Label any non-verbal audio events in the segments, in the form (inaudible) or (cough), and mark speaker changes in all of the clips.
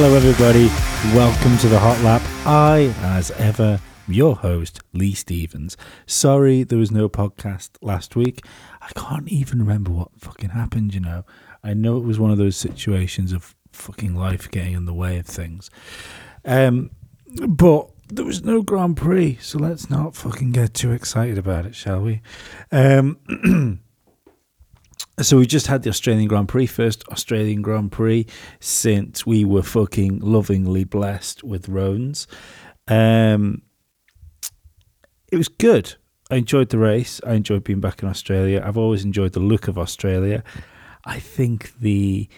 Speaker 1: Hello, everybody. Welcome to the Hot Lap. I, as ever, your host, Lee Stevens. Sorry there was no podcast last week. I can't even remember what fucking happened, you know. I know it was one of those situations of fucking life getting in the way of things. Um, but there was no Grand Prix, so let's not fucking get too excited about it, shall we? Um, (clears throat) So we just had the Australian Grand Prix, first Australian Grand Prix since we were fucking lovingly blessed with Roans. Um, it was good. I enjoyed the race. I enjoyed being back in Australia. I've always enjoyed the look of Australia. I think the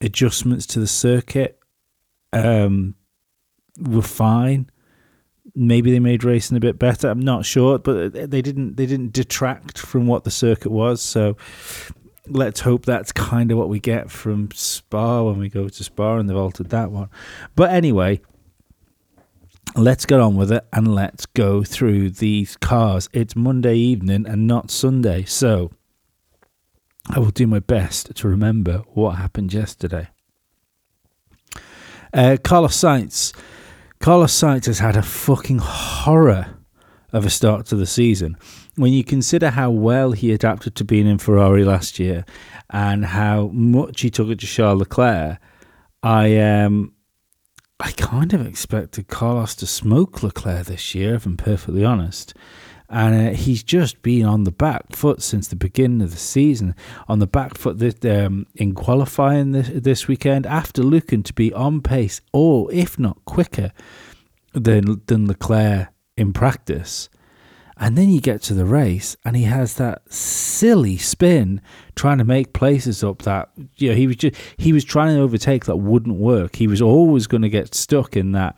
Speaker 1: adjustments to the circuit um, were fine. Maybe they made racing a bit better. I'm not sure, but they didn't. They didn't detract from what the circuit was. So let's hope that's kind of what we get from Spa when we go to Spa, and they've altered that one. But anyway, let's get on with it and let's go through these cars. It's Monday evening and not Sunday, so I will do my best to remember what happened yesterday. Uh, Carlos Sainz. Carlos Sainz has had a fucking horror of a start to the season when you consider how well he adapted to being in Ferrari last year and how much he took it to Charles Leclerc, I um I kind of expected Carlos to smoke Leclerc this year, if I'm perfectly honest. And uh, he's just been on the back foot since the beginning of the season. On the back foot this, um, in qualifying this, this weekend, after looking to be on pace, or if not quicker than than Leclerc in practice. And then you get to the race, and he has that silly spin trying to make places up that you know he was just he was trying to overtake that wouldn't work. He was always going to get stuck in that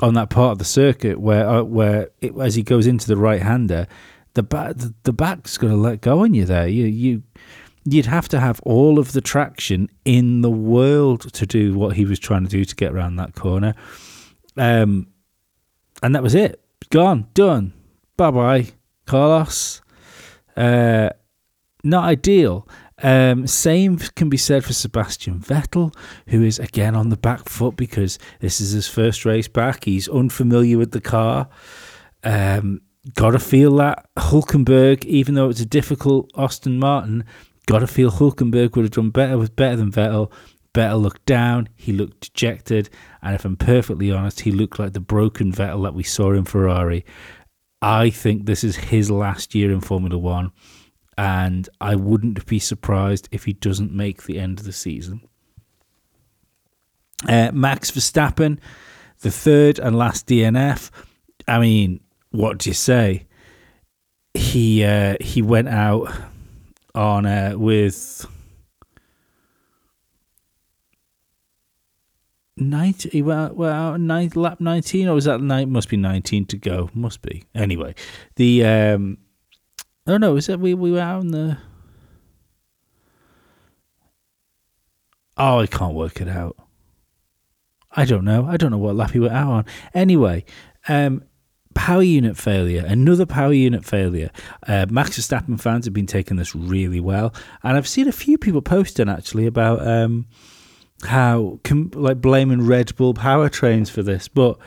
Speaker 1: on that part of the circuit where uh, where it, as he goes into the right hander, the back the, the back's going to let go on you there. You you you'd have to have all of the traction in the world to do what he was trying to do to get around that corner. Um, and that was it. Gone, done bye bye, Carlos. Uh, not ideal. Um, same can be said for Sebastian Vettel, who is again on the back foot because this is his first race back. He's unfamiliar with the car. Um, gotta feel that Hulkenberg, even though it's a difficult Aston Martin, gotta feel Hulkenberg would have done better with better than Vettel. Vettel looked down, he looked dejected, and if I'm perfectly honest, he looked like the broken Vettel that we saw in Ferrari. I think this is his last year in Formula One, and I wouldn't be surprised if he doesn't make the end of the season. Uh, Max Verstappen, the third and last DNF. I mean, what do you say? He uh, he went out on uh, with 90 he went out, nine, lap 19 or was that night? Must be 19 to go. Must be. Anyway the um oh no is that we, we were out in the oh i can't work it out. I don't know. I don't know what lap he went out on. Anyway um power unit failure, another power unit failure. Uh, Max Verstappen fans have been taking this really well, and I've seen a few people posting actually about um, how like blaming Red Bull powertrains for this, but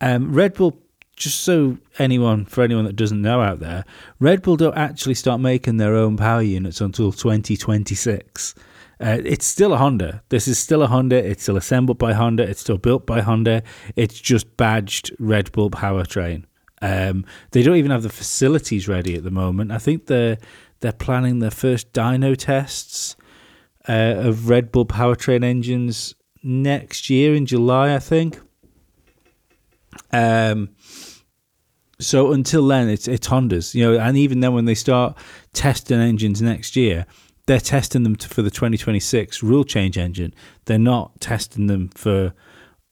Speaker 1: um, Red Bull. Just so anyone, for anyone that doesn't know out there, Red Bull don't actually start making their own power units until 2026. Uh, it's still a Honda. This is still a Honda. It's still assembled by Honda. It's still built by Honda. It's just badged Red Bull powertrain. Um, they don't even have the facilities ready at the moment. I think they're they're planning their first dyno tests uh, of Red Bull powertrain engines next year in July, I think. Um, so until then, it's it's Hondas, you know, and even then, when they start testing engines next year, they're testing them for the 2026 rule change engine. They're not testing them for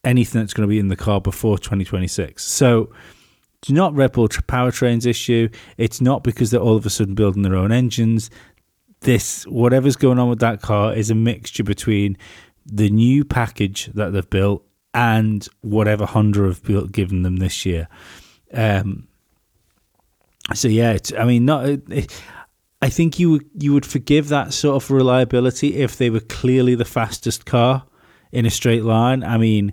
Speaker 1: anything that's going to be in the car before 2026. So it's not Red Bull powertrains issue. It's not because they're all of a sudden building their own engines. This whatever's going on with that car is a mixture between the new package that they've built and whatever Honda have built, given them this year. Um, so yeah, I mean, not. It, I think you would you would forgive that sort of reliability if they were clearly the fastest car in a straight line. I mean,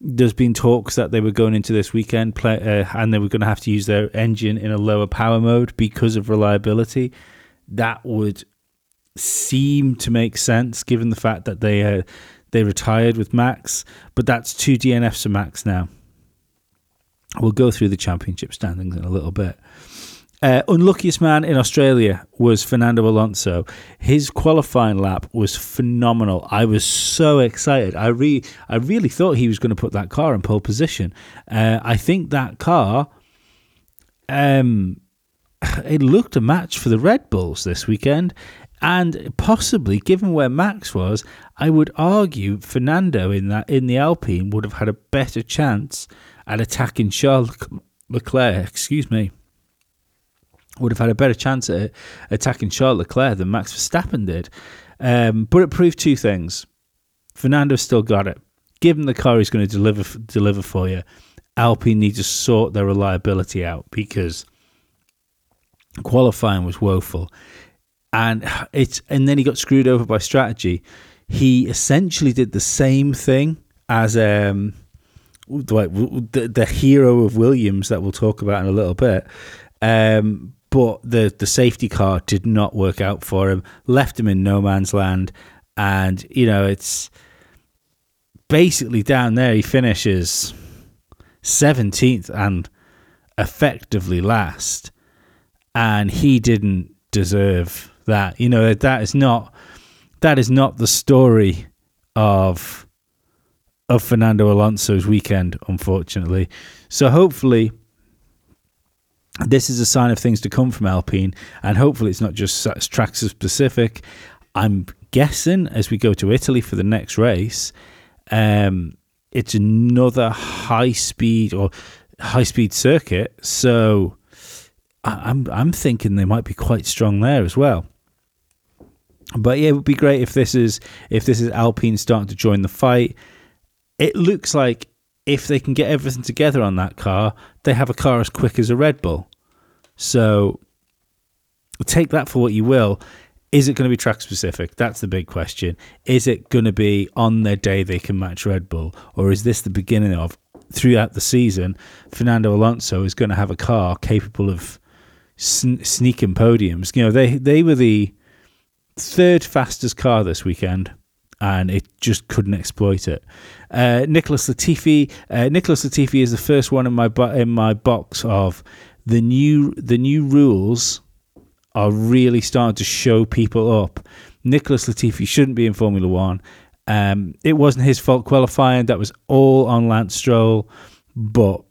Speaker 1: there's been talks that they were going into this weekend play, uh, and they were going to have to use their engine in a lower power mode because of reliability. That would seem to make sense given the fact that they uh, they retired with Max, but that's two DNFs for Max now. We'll go through the championship standings in a little bit. Uh, unluckiest man in Australia was Fernando Alonso. His qualifying lap was phenomenal. I was so excited. I re- I really thought he was going to put that car in pole position. Uh, I think that car, um, (sighs) it looked a match for the Red Bulls this weekend, and possibly, given where Max was, I would argue Fernando in that in the Alpine would have had a better chance at attacking Charles Leclerc. Excuse me would have had a better chance at attacking Charles Leclerc than Max Verstappen did. Um, but it proved two things. Fernando still got it. Given the car he's going to deliver deliver for you, Alpine need to sort their reliability out because qualifying was woeful, and (sighs) it's and then he got screwed over by strategy. He essentially did the same thing as um, the, the hero of Williams that we'll talk about in a little bit. Um, but the the safety car did not work out for him. Left him in no man's land, and you know it's basically down there. He finishes seventeenth and effectively last, and he didn't deserve that. You know that is not that is not the story of of Fernando Alonso's weekend, unfortunately. So hopefully this is a sign of things to come from Alpine, and hopefully it's not just tracks specific. I'm guessing as we go to Italy for the next race, um, it's another high speed or high speed circuit. So I'm I'm thinking they might be quite strong there as well. But yeah, it would be great if this is if this is Alpine starting to join the fight. It looks like if they can get everything together on that car, they have a car as quick as a Red Bull. So take that for what you will. Is it going to be track specific? That's the big question. Is it going to be on their day they can match Red Bull? Or is this the beginning of, throughout the season, Fernando Alonso is going to have a car capable of sn- sneaking podiums? You know, they, they were the third fastest car this weekend and it just couldn't exploit it. Uh, Nicholas Latifi. Uh, Nicholas Latifi is the first one in my bo- in my box of the new the new rules are really starting to show people up. Nicholas Latifi shouldn't be in Formula One. Um, it wasn't his fault qualifying. That was all on Lance Stroll. But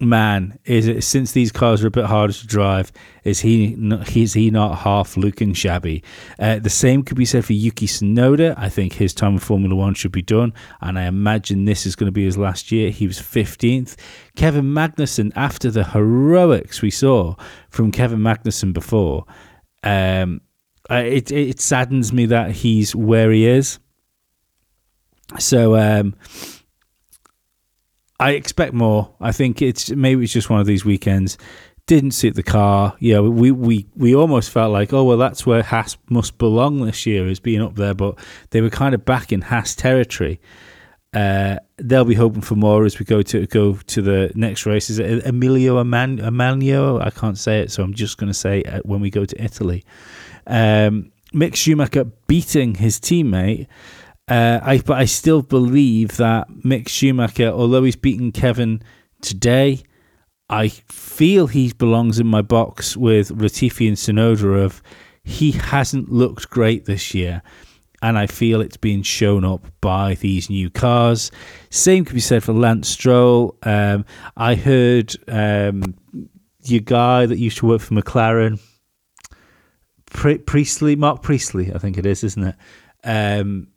Speaker 1: man, is it since these cars are a bit harder to drive? Is he not, is he not half looking shabby? Uh, the same could be said for Yuki Tsunoda. I think his time in Formula One should be done, and I imagine this is going to be his last year. He was fifteenth. Kevin Magnussen, after the heroics we saw from Kevin Magnussen before, um, it it saddens me that he's where he is. So. Um, I expect more. I think it's maybe it's just one of these weekends. Didn't suit the car. Yeah, we, we, we almost felt like, oh well, that's where Haas must belong this year, is being up there. But they were kind of back in Haas territory. Uh, they'll be hoping for more as we go to go to the next race. Is it Emilio Emilio? I can't say it, so I'm just going to say when we go to Italy. Um, Mick Schumacher beating his teammate uh, I but I still believe that Mick Schumacher, although he's beaten Kevin today, I feel he belongs in my box with Latifi and Tsunoda of he hasn't looked great this year. And I feel it's being shown up by these new cars. Same could be said for Lance Stroll. Um, I heard um, your guy that used to work for McLaren, Priestley, Marc Priestley, I think it is, isn't it? Um,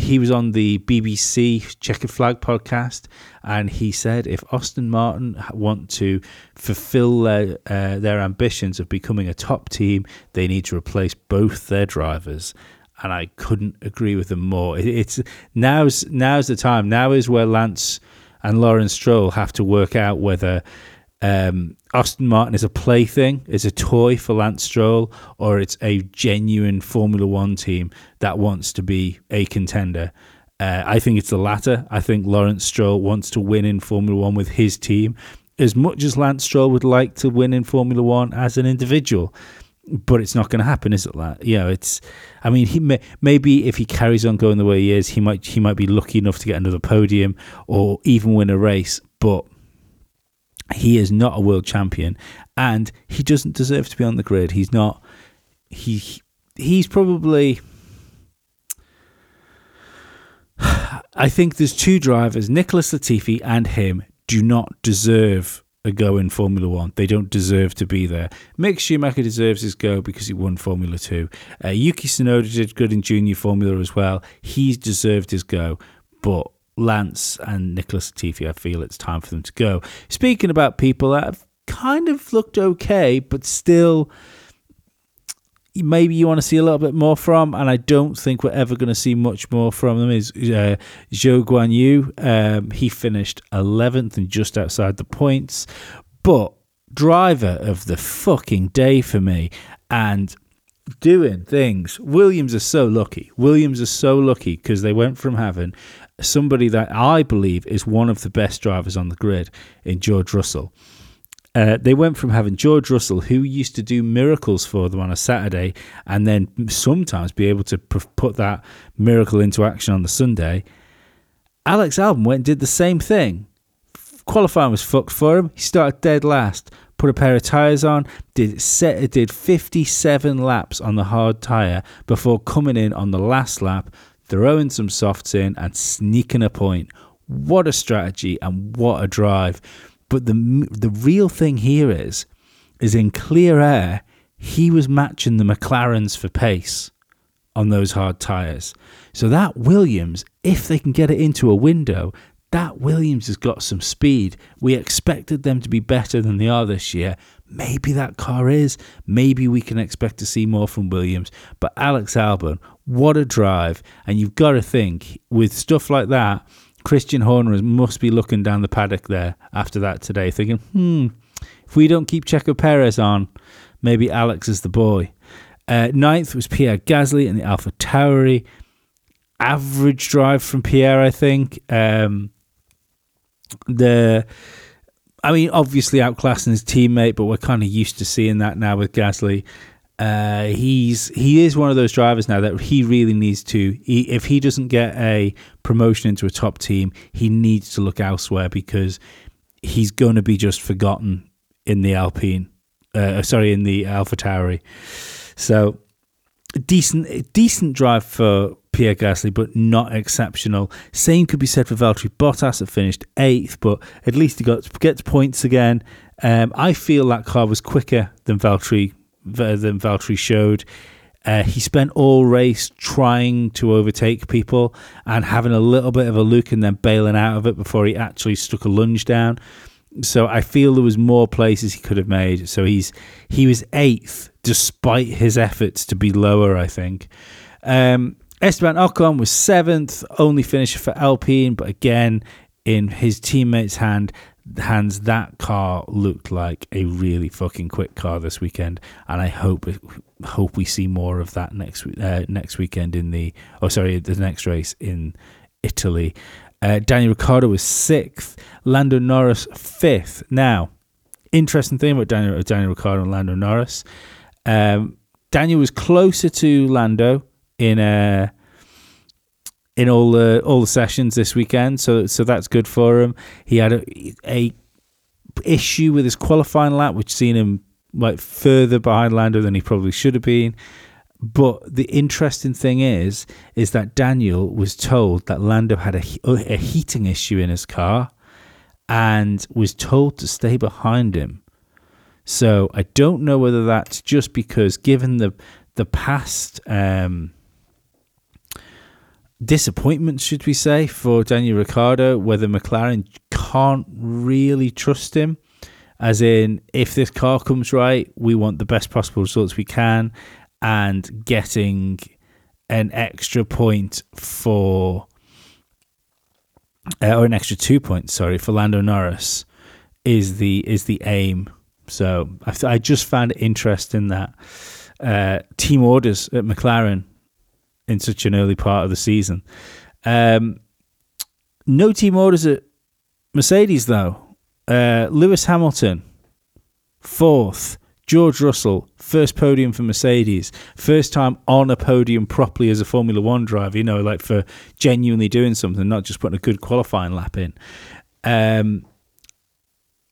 Speaker 1: he was on the BBC Checkered Flag podcast, and he said if Aston Martin want to fulfil their uh, their ambitions of becoming a top team, they need to replace both their drivers. And I couldn't agree with them more. It's now's now's the time. Now is where Lance and Lawrence Stroll have to work out whether um, Aston Martin is a plaything, is a toy for Lance Stroll, or it's a genuine Formula One team that wants to be a contender. Uh, I think it's the latter. I think Lawrence Stroll wants to win in Formula One with his team as much as Lance Stroll would like to win in Formula One as an individual. But it's not going to happen, is it? That you know, it's. I mean, he may, maybe if he carries on going the way he is, he might he might be lucky enough to get another podium or even win a race. But he is not a world champion, and he doesn't deserve to be on the grid. He's not. He he's probably. (sighs) I think there's two drivers, Nicholas Latifi and him, do not deserve a go in Formula One. They don't deserve to be there. Mick Schumacher deserves his go because he won Formula Two. Uh, Yuki Tsunoda did good in Junior Formula as well. He's deserved his go, but Lance and Nicholas Latifi, I feel it's time for them to go. Speaking about people that have kind of looked okay, but still maybe you want to see a little bit more from, and I don't think we're ever going to see much more from them, is uh, Zhou Guan Yu. Um, he finished 11th and just outside the points, but driver of the fucking day for me. And doing things. Williams are so lucky. Williams are so lucky because they went from having somebody that I believe is one of the best drivers on the grid in George Russell. Uh, they went from having George Russell, who used to do miracles for them on a Saturday, and then sometimes be able to put that miracle into action on the Sunday. Alex Albon went and did the same thing. Qualifying was fucked for him. He started dead last, put a pair of tyres on, did set, did 57 laps on the hard tyre before coming in on the last lap throwing some softs in and sneaking a point. What a strategy and what a drive. But the the real thing here is is in clear air, he was matching the McLarens for pace on those hard tyres. So that Williams, if they can get it into a window, that Williams has got some speed. We expected them to be better than they are this year. Maybe that car is. Maybe we can expect to see more from Williams. But Alex Albon, what a drive. And you've got to think, with stuff like that, Christian Horner must be looking down the paddock there after that today, thinking, hmm, if we don't keep Checo Perez on, maybe Alex is the boy. Uh, ninth was Pierre Gasly in the Alpha Tauri. Average drive from Pierre, I think. Um, the I mean, obviously outclassing his teammate, but we're kind of used to seeing that now with Gasly. Uh, he's he is one of those drivers now that he really needs to. He, if he doesn't get a promotion into a top team, he needs to look elsewhere because he's going to be just forgotten in the Alpine. Uh, sorry, in the Alpha Tauri. So decent decent drive for Pierre Gasly, but not exceptional. Same could be said for Valtteri Bottas that finished eighth, but at least he got gets points again. Um, I feel that car was quicker than Valtteri than Valtteri showed. Uh, he spent all race trying to overtake people and having a little bit of a look and then bailing out of it before he actually stuck a lunge down. So I feel there was more places he could have made. So he's he was eighth despite his efforts to be lower. I think. Um, Esteban Ocon was seventh, only finisher for Alpine, but again in his teammates' hand hands that car looked like a really fucking quick car this weekend, and I hope hope we see more of that next uh, next weekend in the oh sorry the next race in Italy. Uh, Daniel Ricciardo was sixth, Lando Norris fifth. Now, interesting thing about Daniel Daniel Ricciardo and Lando Norris, um, Daniel was closer to Lando in. Uh, in all the all the sessions this weekend, so so that's good for him. He had a, a issue with his qualifying lap, which seen him like further behind Lando than he probably should have been. But the interesting thing is, is that Daniel was told that Lando had a, a heating issue in his car, and was told to stay behind him. So I don't know whether that's just because, given the the past. Um, disappointment, should we say, for Daniel Ricciardo, whether McLaren can't really trust him. As in, if this car comes right, we want the best possible results we can, and getting an extra point for, uh, or an extra two points, sorry, for Lando Norris is the is the aim. So I, I just found it interesting that uh, team orders at McLaren in such an early part of the season. Um, no team orders at Mercedes, though. Uh, Lewis Hamilton, fourth. George Russell, first podium for Mercedes, first time on a podium properly as a Formula One driver, you know, like for genuinely doing something, not just putting a good qualifying lap in. Um,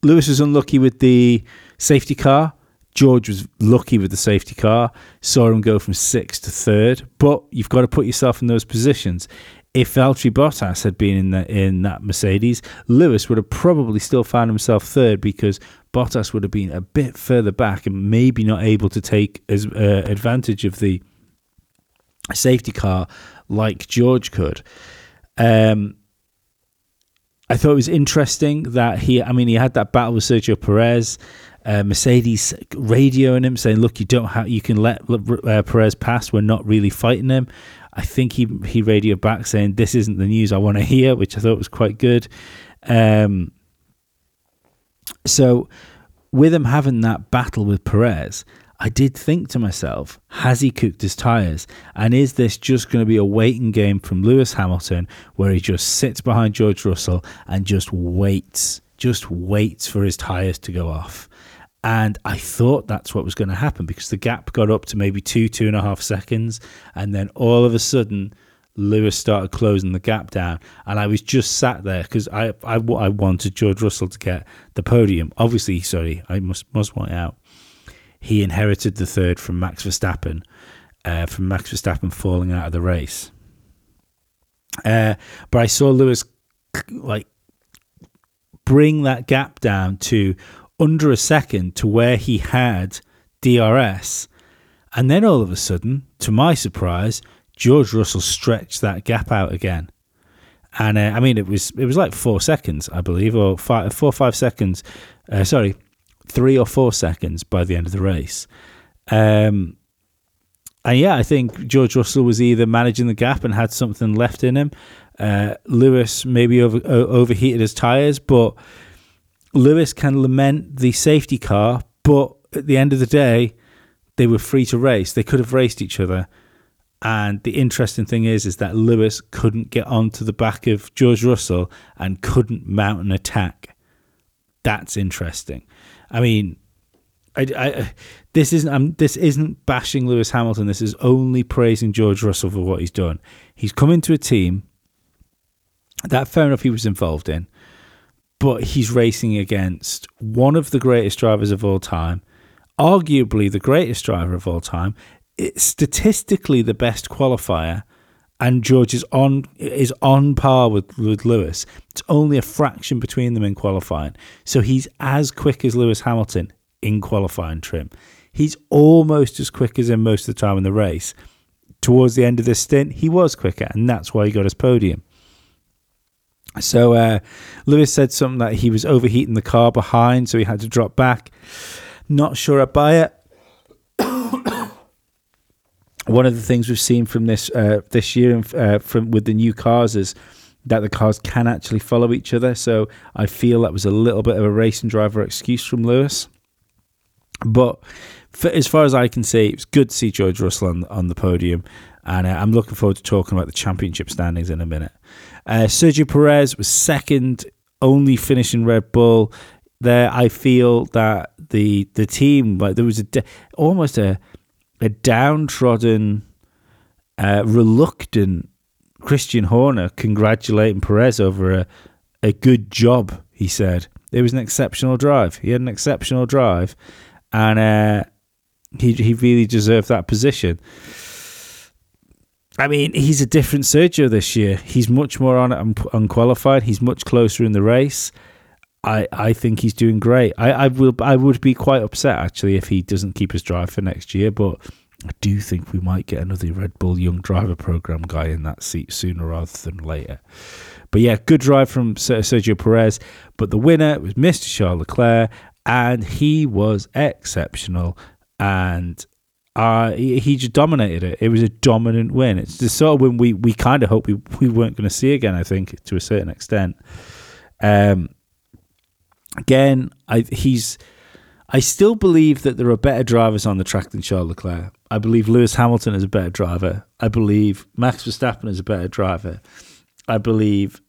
Speaker 1: Lewis was unlucky with the safety car. George was lucky with the safety car, saw him go from sixth to third. But you've got to put yourself in those positions. If Valtteri Bottas had been in in that Mercedes, Lewis would have probably still found himself third because Bottas would have been a bit further back and maybe not able to take as uh, advantage of the safety car like George could. Um, I thought it was interesting that he, I mean, he had that battle with Sergio Perez uh, Mercedes radioing him saying, "Look, you don't have, you can let uh, Perez pass. We're not really fighting him." I think he he radioed back saying, "This isn't the news I want to hear," which I thought was quite good. Um, so, with him having that battle with Perez, I did think to myself, has he cooked his tyres? And is this just going to be a waiting game from Lewis Hamilton where he just sits behind George Russell and just waits, just waits for his tyres to go off? And I thought that's what was going to happen because the gap got up to maybe two, two and a half seconds. And then all of a sudden, Lewis started closing the gap down. And I was just sat there because I, I, I wanted George Russell to get the podium. Obviously, sorry, I must, must point out, he inherited the third from Max Verstappen, uh, from Max Verstappen falling out of the race. Uh, but I saw Lewis like bring that gap down to under a second to where he had DRS. And then all of a sudden, to my surprise, George Russell stretched that gap out again. And uh, I mean, it was it was like four seconds, I believe, or five, four or five seconds. Uh, sorry, three or four seconds by the end of the race. Um, and yeah, I think George Russell was either managing the gap and had something left in him. Uh, Lewis maybe over, overheated his tires, but Lewis can lament the safety car, but at the end of the day, they were free to race. They could have raced each other. And the interesting thing is, is that Lewis couldn't get onto the back of George Russell and couldn't mount an attack. That's interesting. I mean, I, I, this isn't I'm, this isn't bashing Lewis Hamilton. This is only praising George Russell for what he's done. He's come into a team that fair enough he was involved in, but he's racing against one of the greatest drivers of all time, arguably the greatest driver of all time, it's statistically the best qualifier, and George is on is on par with, with Lewis. It's only a fraction between them in qualifying. So he's as quick as Lewis Hamilton in qualifying trim. He's almost as quick as him most of the time in the race. Towards the end of this stint, he was quicker, and that's why he got his podium. So uh, Lewis said something that he was overheating the car behind, so he had to drop back. Not sure I buy it. One of the things we've seen from this uh, this year uh, from with the new cars is that the cars can actually follow each other. So I feel that was a little bit of a racing driver excuse from Lewis. But for, as far as I can see, it was good to see George Russell on, on the podium. And uh, I'm looking forward to talking about the championship standings in a minute. Uh, Sergio Perez was second, only finishing Red Bull. There, I feel that the the team like there was a almost a a downtrodden, uh, reluctant Christian Horner congratulating Perez over a a good job. He said it was an exceptional drive. He had an exceptional drive, and uh, he he really deserved that position. I mean, he's a different Sergio this year. He's much more on unqualified. He's much closer in the race. I, I think he's doing great. I, I will I would be quite upset actually if he doesn't keep his drive for next year, but I do think we might get another Red Bull Young Driver Program guy in that seat sooner rather than later. But yeah, good drive from Sergio Perez. But the winner was Mr. Charles Leclerc, and he was exceptional. And uh, he, he just dominated it. It was a dominant win. It's the sort of win we, we kind of hope we, we weren't going to see again, I think, to a certain extent. Um, again, I he's I still believe that there are better drivers on the track than Charles Leclerc. I believe Lewis Hamilton is a better driver. I believe Max Verstappen is a better driver. I believe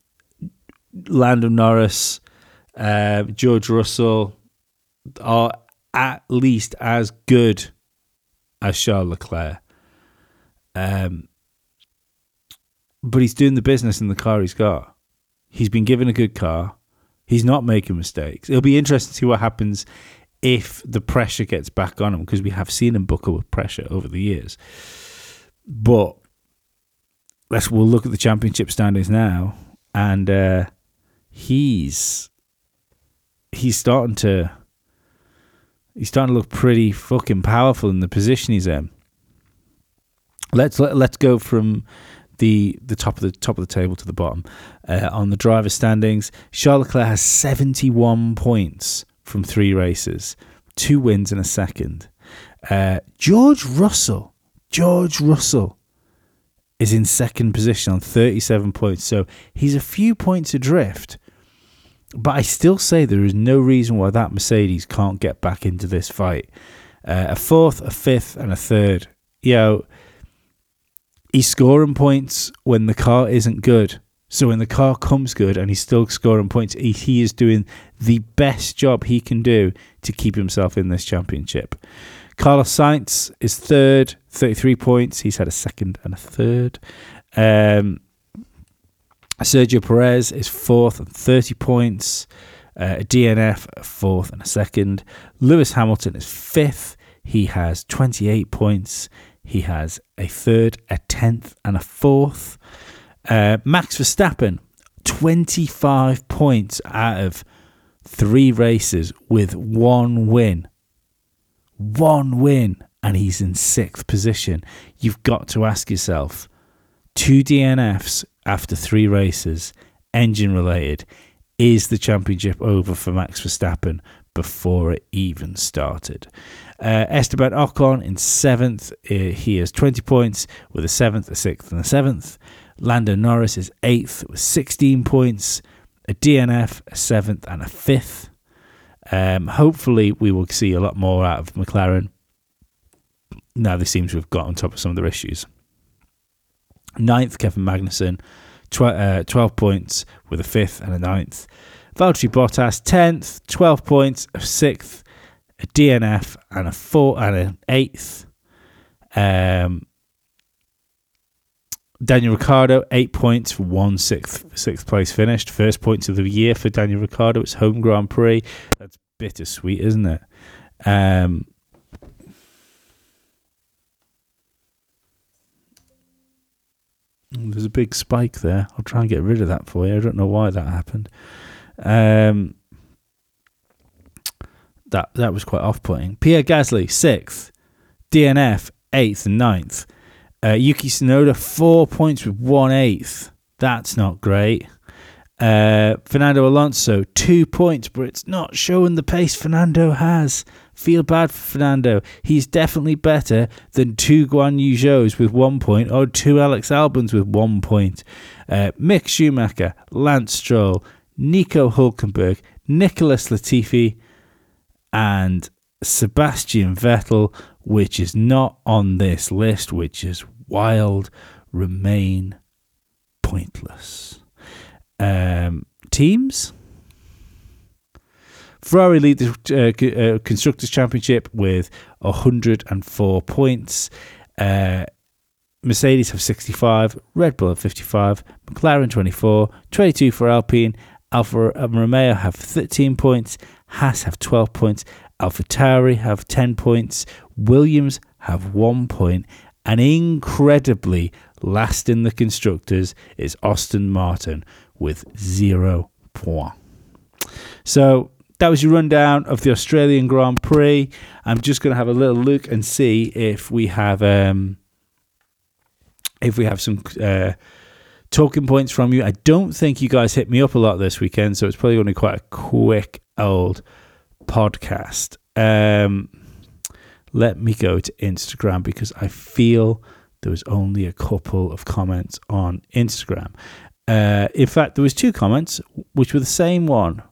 Speaker 1: Lando Norris, uh, George Russell are at least as good as Charles Leclerc. Um, but he's doing the business in the car he's got. He's been given a good car. He's not making mistakes. It'll be interesting to see what happens if the pressure gets back on him because we have seen him buckle with pressure over the years. But let's we'll look at the championship standings now, and uh, he's he's starting to he's starting to look pretty fucking powerful in the position he's in. Let's let, let's go from the the top of the top of the table to the bottom. Uh, on the driver standings, Charles Leclerc has 71 points from three races, two wins and a second. Uh, George Russell, George Russell is in second position on 37 points, so he's a few points adrift but I still say there is no reason why that Mercedes can't get back into this fight. Uh, a fourth, a fifth, and a third. You know, he's scoring points when the car isn't good. So when the car comes good and he's still scoring points, he, he is doing the best job he can do to keep himself in this championship. Carlos Sainz is third, 33 points. He's had a second and a third. Um, Sergio Perez is fourth on 30 points. Uh, DNF a fourth and a second. Lewis Hamilton is fifth. He has 28 points. He has a third, a tenth, and a fourth. Uh, Max Verstappen, 25 points out of three races with one win. One win, and he's in sixth position. You've got to ask yourself two DNFs after three races, engine related, is the championship over for Max Verstappen before it even started? Uh, Esteban Ocon in seventh. Uh, he has 20 points with a seventh, a sixth, and a seventh. Lando Norris is eighth with 16 points, a DNF, a seventh, and a fifth. Um, hopefully, we will see a lot more out of McLaren. Now they seem to have got on top of some of their issues. Ninth, Kevin Magnussen, tw- uh, 12 points with a fifth and a ninth. Valtteri Bottas, 10th, 12 points, a sixth, a DNF, and a four and an eighth. Um, Daniel Ricciardo, eight points one sixth sixth place finished. First points of the year for Daniel Ricciardo. It's home Grand Prix. That's bittersweet, isn't it? Um, There's a big spike there. I'll try and get rid of that for you. I don't know why that happened. Um, that that was quite off-putting. Pierre Gasly sixth, DNF eighth and ninth. Uh, Yuki Tsunoda four points with one eighth. That's not great. Uh, Fernando Alonso two points, but it's not showing the pace Fernando has. Feel bad for Fernando. He's definitely better than two Guan Yu Zhous with one point or two Alex Albons with one point. Uh, Mick Schumacher, Lance Stroll, Nico Hulkenberg, Nicholas Latifi, and Sebastian Vettel, which is not on this list, which is wild, remain pointless. Um, teams. Ferrari lead the uh, Constructors' Championship with 104 points. Uh, Mercedes have 65, Red Bull have 55, McLaren 24, 22 for Alpine, Alfa Romeo have 13 points, Haas have 12 points, Alpha Tauri have 10 points, Williams have 1 point, and incredibly, last in the constructors is Aston Martin with 0 points. So that was your rundown of the Australian Grand Prix. I'm just going to have a little look and see if we have um, if we have some uh, talking points from you. I don't think you guys hit me up a lot this weekend, so it's probably going to be quite a quick old podcast. Um, let me go to Instagram because I feel there was only a couple of comments on Instagram. Uh, in fact, there was two comments, which were the same one,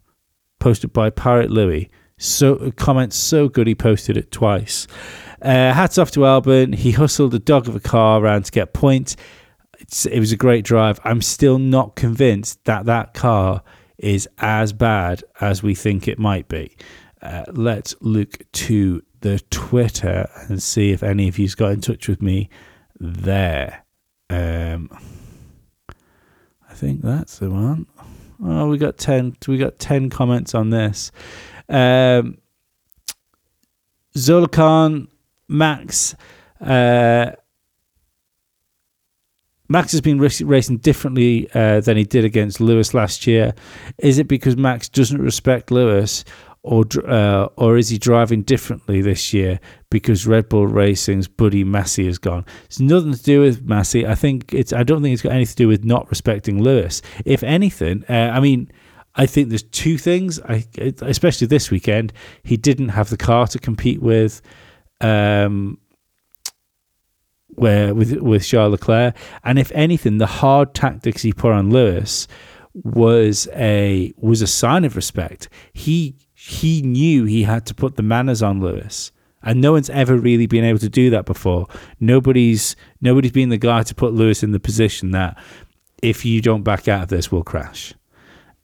Speaker 1: posted by Pirate Louis. So comments so good he posted it twice. Uh, hats off to Albon. He hustled a dog of a car around to get points. It was a great drive. I'm still not convinced that that car is as bad as we think it might be. Uh, let's look to the Twitter and see if any of you's got in touch with me there. Um, I think that's the one. Oh, we got ten. We got ten comments on this. Um, Zola Khan, Max. Uh, Max has been racing differently uh, than he did against Lewis last year. Is it because Max doesn't respect Lewis, or uh, or is he driving differently this year because Red Bull Racing's buddy Masi has gone? It's nothing to do with Masi. I think it's. I don't think it's got anything to do with not respecting Lewis. If anything, uh, I mean. I think there's two things. I, especially this weekend, he didn't have the car to compete with. Um, where with with Charles Leclerc. And if anything, the hard tactics he put on Lewis was a was a sign of respect. He he knew he had to put the manners on Lewis. And no one's ever really been able to do that before. Nobody's nobody's been the guy to put Lewis in the position that if you don't back out of this, we'll crash.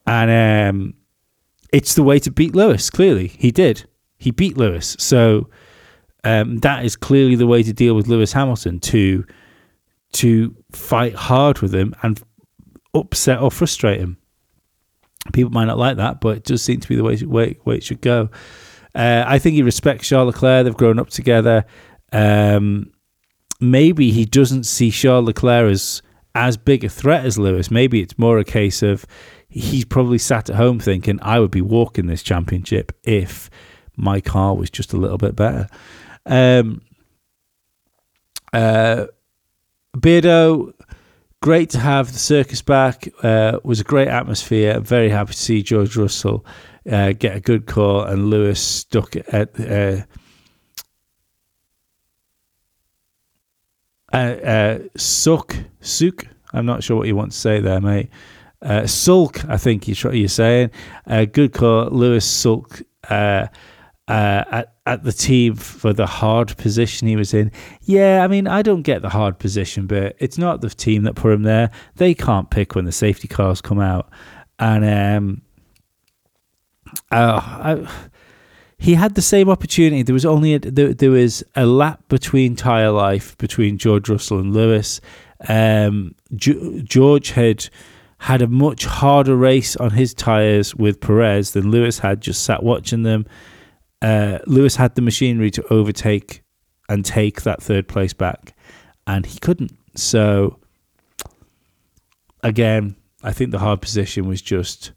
Speaker 1: And um, it's the way to beat Lewis. Clearly, he did. He beat Lewis. So um, that is clearly the way to deal with Lewis Hamilton to to fight hard with him and upset or frustrate him. People might not like that, but it does seem to be the way way, way it should go. Uh, I think he respects Charles Leclerc. They've grown up together. Um, maybe he doesn't see Charles Leclerc as as big a threat as Lewis. Maybe it's more a case of he's probably sat at home thinking, I would be walking this championship if my car was just a little bit better. Um, uh, Beardo, great to have the circus back. Uh, was a great atmosphere. Very happy to see George Russell uh, get a good call and Lewis stuck at. Uh, uh, uh, suck. I'm not sure what you want to say there, mate. Uh, sulk, I think you're, you're saying. Good call, Lewis Sulk. At at the team for the hard position he was in. Yeah, I mean, I don't get the hard position, but it's not the team that put him there. They can't pick when the safety cars come out, and um, uh, I, he had the same opportunity. There was only a, there, there was a lap between tire life between George Russell and Lewis. Um, George had had a much harder race on his tires with Perez than Lewis had. Just sat watching them uh, Lewis had the machinery to overtake and take that third place back, and he couldn't. So again, I think the hard position was just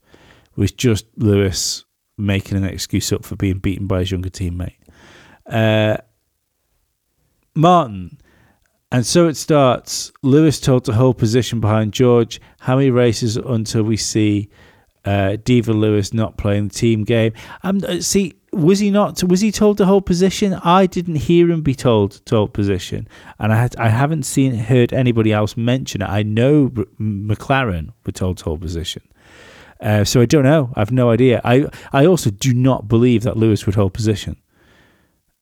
Speaker 1: was just Lewis making an excuse up for being beaten by his younger teammate. Uh, Martin. And so it starts. Lewis told to hold position behind George. How many races until we see uh, Diva Lewis not playing the team game? Um, uh, see, was he not? Was he told to hold position? I didn't hear him be told to hold position, and I had, I haven't seen heard anybody else mention it. I know McLaren were told to hold position. Uh, so I don't know. I've no idea. I I also do not believe that Lewis would hold position.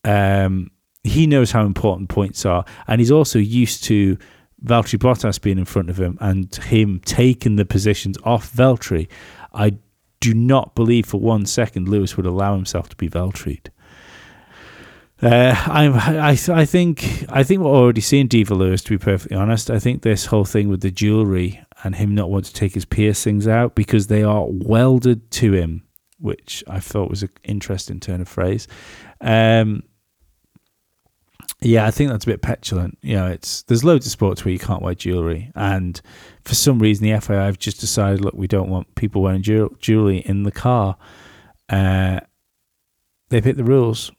Speaker 1: Um, he knows how important points are, and he's also used to Valtteri Bottas being in front of him and him taking the positions off Valtteri. I do not believe for one second Lewis would allow himself to be Valtteried. Uh, I'm, I, I think, I think we're already seeing Diva Lewis. To be perfectly honest, I think this whole thing with the jewelry and him not wanting to take his piercings out because they are welded to him, which I thought was an interesting turn of phrase. Um, yeah, I think that's a bit petulant. You know, it's there's loads of sports where you can't wear jewelry, and for some reason the FIA have just decided, look, we don't want people wearing jewelry in the car. Uh, they've hit the rules,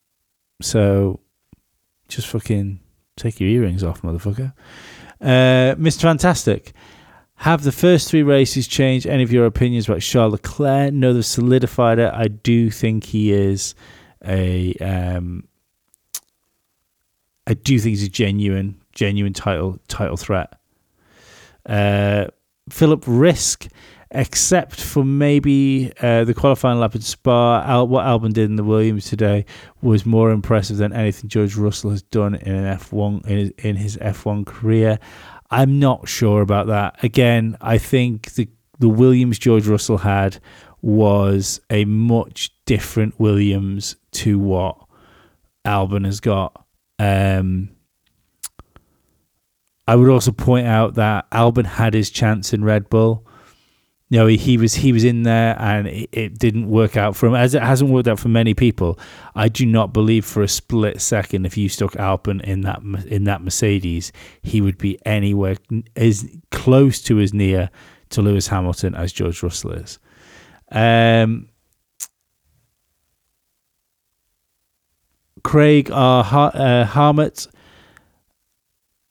Speaker 1: so just fucking take your earrings off, motherfucker. Uh, Mr. Fantastic, have the first three races changed any of your opinions about Charles Leclerc? No, they've solidified it. I do think he is a um, I do think he's a genuine, genuine title title threat. Uh, Philip Risk, except for maybe uh, the qualifying lap at Spa, Al- what Albon did in the Williams today was more impressive than anything George Russell has done in an F1 in his, in his F1 career. I'm not sure about that. Again, I think the the Williams George Russell had was a much different Williams to what Albon has got. Um, I would also point out that Albon had his chance in Red Bull. You know, he, was he was in there and it, it, didn't work out for him, as it hasn't worked out for many people. I do not believe for a split second if you stuck Albon in that in that Mercedes, he would be anywhere as close to as near to Lewis Hamilton as George Russell is. Um, Craig R. uh, Harmot.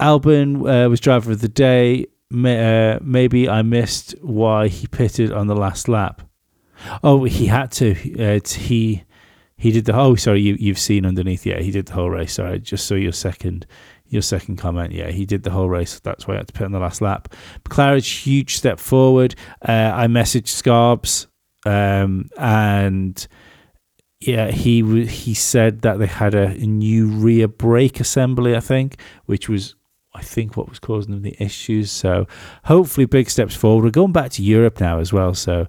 Speaker 1: Albon uh, was driver of the day. May, uh, maybe I missed why he pitted on the last lap. Oh, he had to. Uh, he he did the. Oh, sorry, you you've seen underneath. Yeah, he did the whole race. Sorry, just saw your second your second comment. Yeah, he did the whole race. That's why I had to pit on the last lap. McLaren's huge step forward. Uh, I messaged Scarbs um, and yeah, he he said that they had a, new rear brake assembly, I think, which was I think what was causing them the issues. So hopefully, big steps forward. We're going back to Europe now as well, so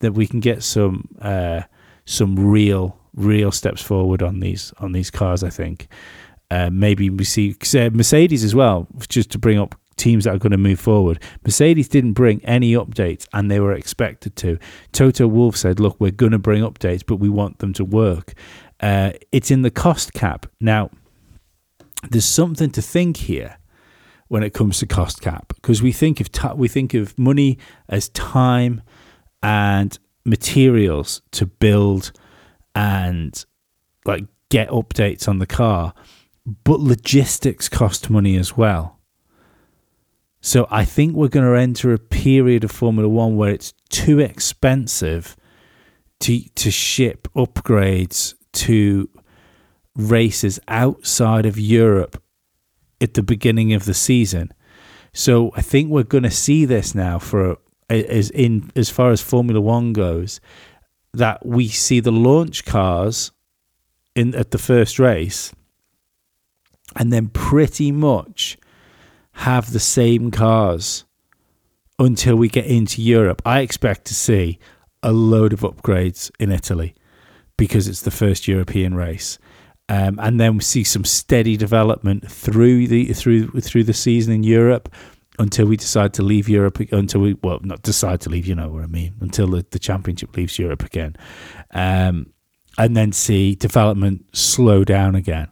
Speaker 1: that we can get some uh, some real real steps forward on these on these cars. I think uh, maybe we see uh, Mercedes as well, just to bring up teams that are going to move forward. Mercedes didn't bring any updates and they were expected to. Toto Wolff said, look, we're going to bring updates, but we want them to work. Uh, it's in the cost cap. Now, there's something to think here when it comes to cost cap because we think of ta- we think of money as time and materials to build and like get updates on the car but logistics cost money as well so I think we're going to enter a period of Formula One where it's too expensive to to ship upgrades to races outside of Europe at the beginning of the season. So I think we're going to see this now for as in as far as Formula One goes, that we see the launch cars in at the first race, and then pretty much have the same cars until we get into Europe. I expect to see a load of upgrades in Italy because it's the first European race. Um, and then we see some steady development through the through through the season in Europe until we decide to leave Europe until we well not decide to leave you know what I mean until the, the championship leaves Europe again um, and then see development slow down again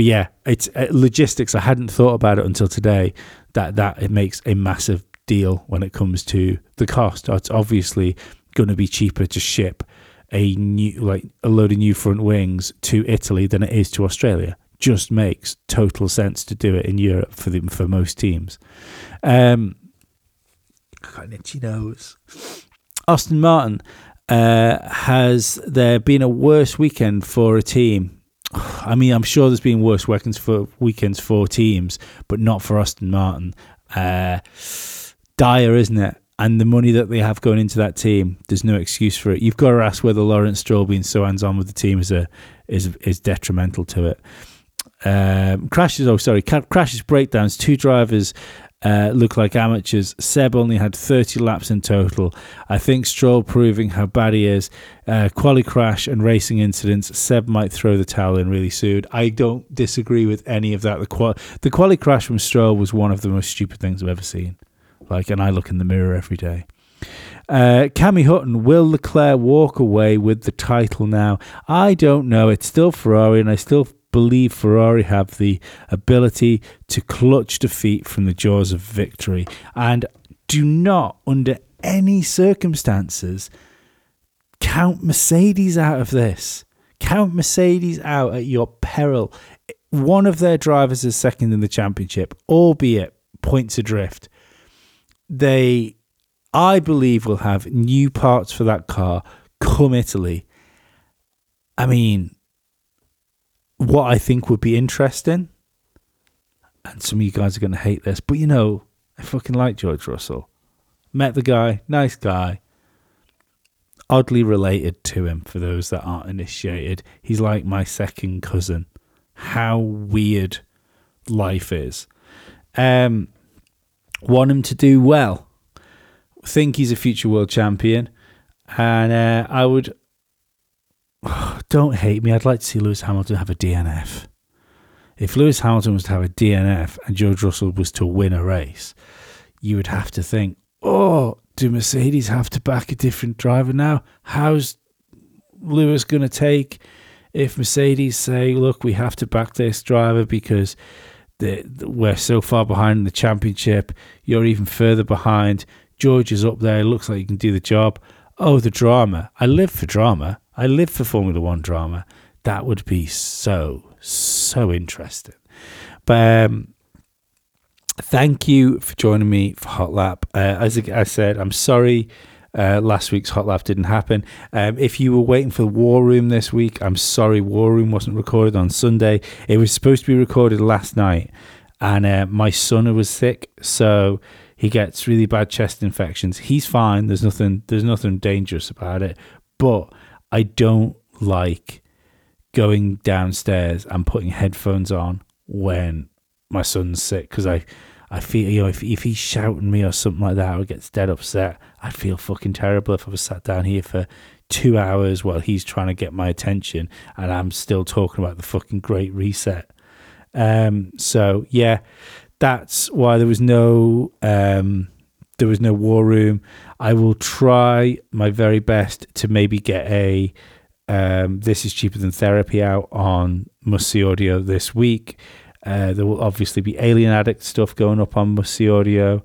Speaker 1: but yeah, it's uh, logistics. I hadn't thought about it until today. That that it makes a massive deal when it comes to the cost. It's obviously going to be cheaper to ship a new like a load of new front wings to Italy than it is to Australia. Just makes total sense to do it in Europe for the, for most teams. Um, got an itchy nose. Aston Martin uh, has there been a worse weekend for a team? I mean, I'm sure there's been worse weekends for weekends for teams, but not for Aston Martin. Uh, dire, isn't it? And the money that they have going into that team, there's no excuse for it. You've got to ask whether Lawrence Stroll being so hands-on with the team is a is is detrimental to it. Um, crashes, oh sorry, crashes, breakdowns. Two drivers uh, look like amateurs. Seb only had 30 laps in total. I think Stroll proving how bad he is. Uh, quali crash and racing incidents. Seb might throw the towel in really soon. I don't disagree with any of that. The quali, the crash from Stroll was one of the most stupid things I've ever seen. Like, and I look in the mirror every day. Uh, Cammy Hutton, will Leclerc walk away with the title now? I don't know. It's still Ferrari, and I still believe Ferrari have the ability to clutch defeat from the jaws of victory. And do not, under any circumstances, count Mercedes out of this. Count Mercedes out at your peril. One of their drivers is second in the championship, albeit points adrift they, I believe, will have new parts for that car come Italy. I mean, what I think would be interesting, and some of you guys are going to hate this, but you know, I fucking like George Russell. Met the guy, nice guy. Oddly related to him for those that aren't initiated. He's like my second cousin. How weird life is. Um, want him to do well. Think he's a future world champion, and uh, I would. (sighs) Don't hate me. I'd like to see Lewis Hamilton have a DNF. If Lewis Hamilton was to have a DNF and George Russell was to win a race, you would have to think, oh, do Mercedes have to back a different driver now? How's Lewis going to take if Mercedes say, look, we have to back this driver because the, we're so far behind in the championship. You're even further behind. George is up there. Looks like you can do the job. Oh, the drama. I live for drama. I live for Formula One drama. That would be so, so interesting. But um, thank you for joining me for Hot Lap. Uh, as I said, I'm sorry uh, last week's Hot Lap didn't happen. Um, if you were waiting for War Room this week, I'm sorry, War Room wasn't recorded on Sunday. It was supposed to be recorded last night, and uh, my son was sick, so he gets really bad chest infections. He's fine. There's nothing. There's nothing dangerous about it, but I don't like going downstairs and putting headphones on when my son's sick because I I feel you know if if he's shouting me or something like that or gets dead upset, I feel fucking terrible if I was sat down here for two hours while he's trying to get my attention and I'm still talking about the fucking great reset. Um, so yeah, that's why there was no um, there was no war room. I will try my very best to maybe get a um, this is cheaper than therapy out on Must See Audio this week. Uh, there will obviously be Alien Addict stuff going up on Must See Audio.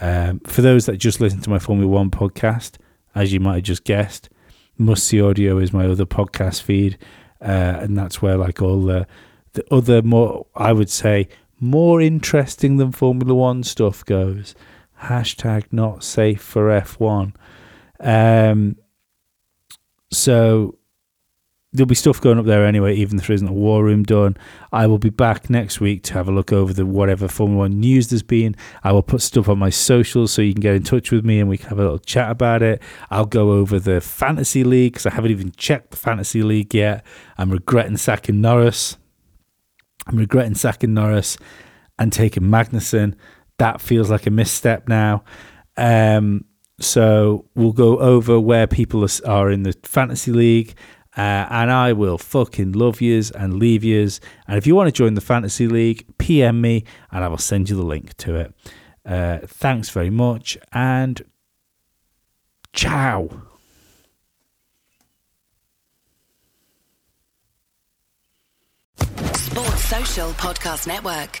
Speaker 1: Um, for those that just listen to my Formula One podcast, as you might have just guessed, Must See Audio is my other podcast feed, uh, and that's where like all the the other more I would say more interesting than Formula One stuff goes. Hashtag not safe for F1. Um, so there'll be stuff going up there anyway, even if there isn't a war room done. I will be back next week to have a look over the whatever Formula One news there's been. I will put stuff on my socials so you can get in touch with me and we can have a little chat about it. I'll go over the fantasy league because I haven't even checked the fantasy league yet. I'm regretting sacking Norris. I'm regretting sacking Norris and taking Magnussen. That feels like a misstep now. Um, so we'll go over where people are in the fantasy league uh, and I will fucking love yous and leave yous. And if you want to join the Fantasy League, PM me and I will send you the link to it. Uh, thanks very much and ciao.
Speaker 2: Sports Social Podcast Network.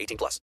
Speaker 3: 18 plus.